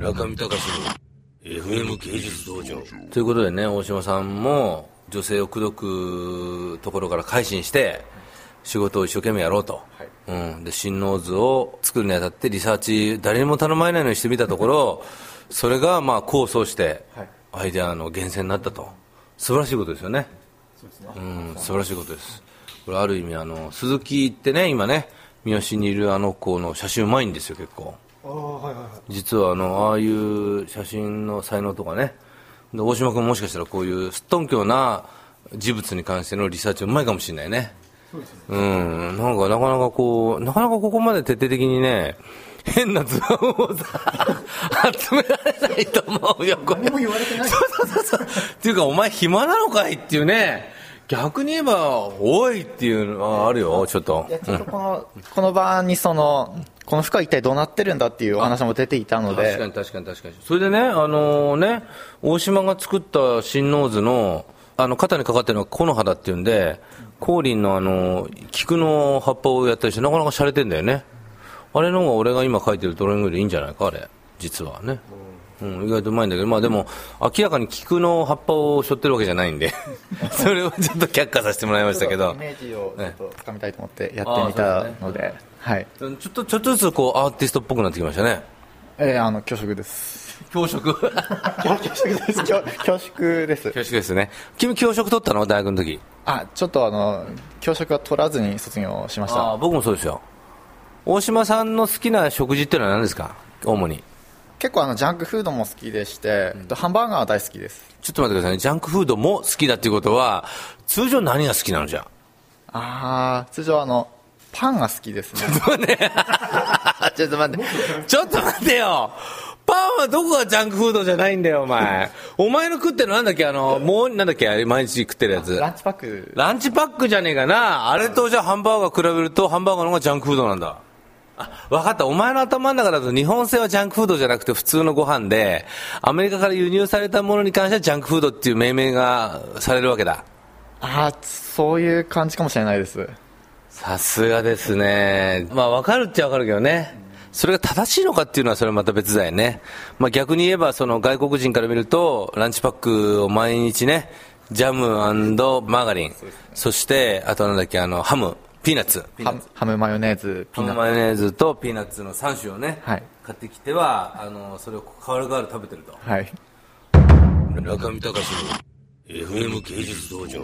村上隆の FM 芸術道場。ということでね、大島さんも女性を口説くところから改心して、仕事を一生懸命やろうと。うん。で、新ノーズを作るにあたってリサーチ、誰にも頼まれないのにしてみたところ、それがまあ構想して、アイデアの源泉になったと。素晴らしいことですよね。うん、素晴らしいことです。これある意味あの、鈴木ってね、今ね、三好にいるあの子の写真うまいんですよ、結構。実はあの、ああいう写真の才能とかね、で大島君もしかしたらこういうすっとんきょうな事物に関してのリサーチうまいかもしれないね。うん、なんかなかなかこう、なかなかここまで徹底的にね、変な図案をさ、集められないと思うよ、これ。何も言われてないそうそうそう。っていうか、お前暇なのかいっていうね、逆に言えば、おいっていうのはあるよ、ちょっといや。ちょっとこの、この場にその、この負荷は一体どうなってるんだっていうお話も出ていたので、確かに確かに確かに。それでね、あのね、大島が作った新ノーズの、あの、肩にかかってるのは木の葉だっていうんで、光琳のあの、菊の葉っぱをやったりして、なかなか洒落てんだよね。あれの方が俺が今書いてるドローイングよりいいんじゃないか、あれ。実はね。うん、意外とうまいんだけど、まあでも、明らかに菊の葉っぱを背負ってるわけじゃないんで、それをちょっと却下させてもらいましたけどイ。メージをちょっとつかみたいと思ってやってみたので、はい。ちょっと、ちょっとずつこう、アーティストっぽくなってきましたね。えーあの、恐縮です。教職 恐縮です。恐恐縮です。教職ですね。君教職取ったの？大学の時。あ、ちょっとあの、教職は取らずに卒業しましあた。あ僕もそうですよ大島さんの好きな食事っていうのは何ですか？主に結構あの、ジャンクフードも好きでして、ハンバーガーは大好きです。ちょっと待ってくださいね。ジャンクフードも好きだっていうことは通常何が好きなのじゃ？あー、通常あの、パンが好きですね。ちょっと待って。ちょっと待って。よ。パンはどこがジャンクフードじゃないんだよお前。お前の食ってるのなんだっけ？あのもうなんだっけ？あれ毎日食ってるやつ。ランチパック。ランチパックじゃねえかな。あれとじゃあハンバーガー比べるとハンバーガーの方がジャンクフードなんだあ、わかった。お前の頭の中だと日本製はジャンクフードじゃなくて普通のご飯で、アメリカから輸入されたものに関してはジャンクフードっていう命名がされるわけだ。あー、そういう感じかもしれないです。さすがですね。まあわかるっちゃわかるけどね。それが正しいのかっていうのはそれはまた別だよね。まあ逆に言えばその外国人から見ると、ランチパックを毎日ね、ジャムマーガリン、そして、あとなんだっけ、あの、ハム、ピーナッツ。ハムハムマヨネーズ、ピーナッツ。マヨネーズとピーナッツの3種をね、はい買ってきては、あの、それを代わる代わる食べてると。はい。中見隆の FM 芸術道場。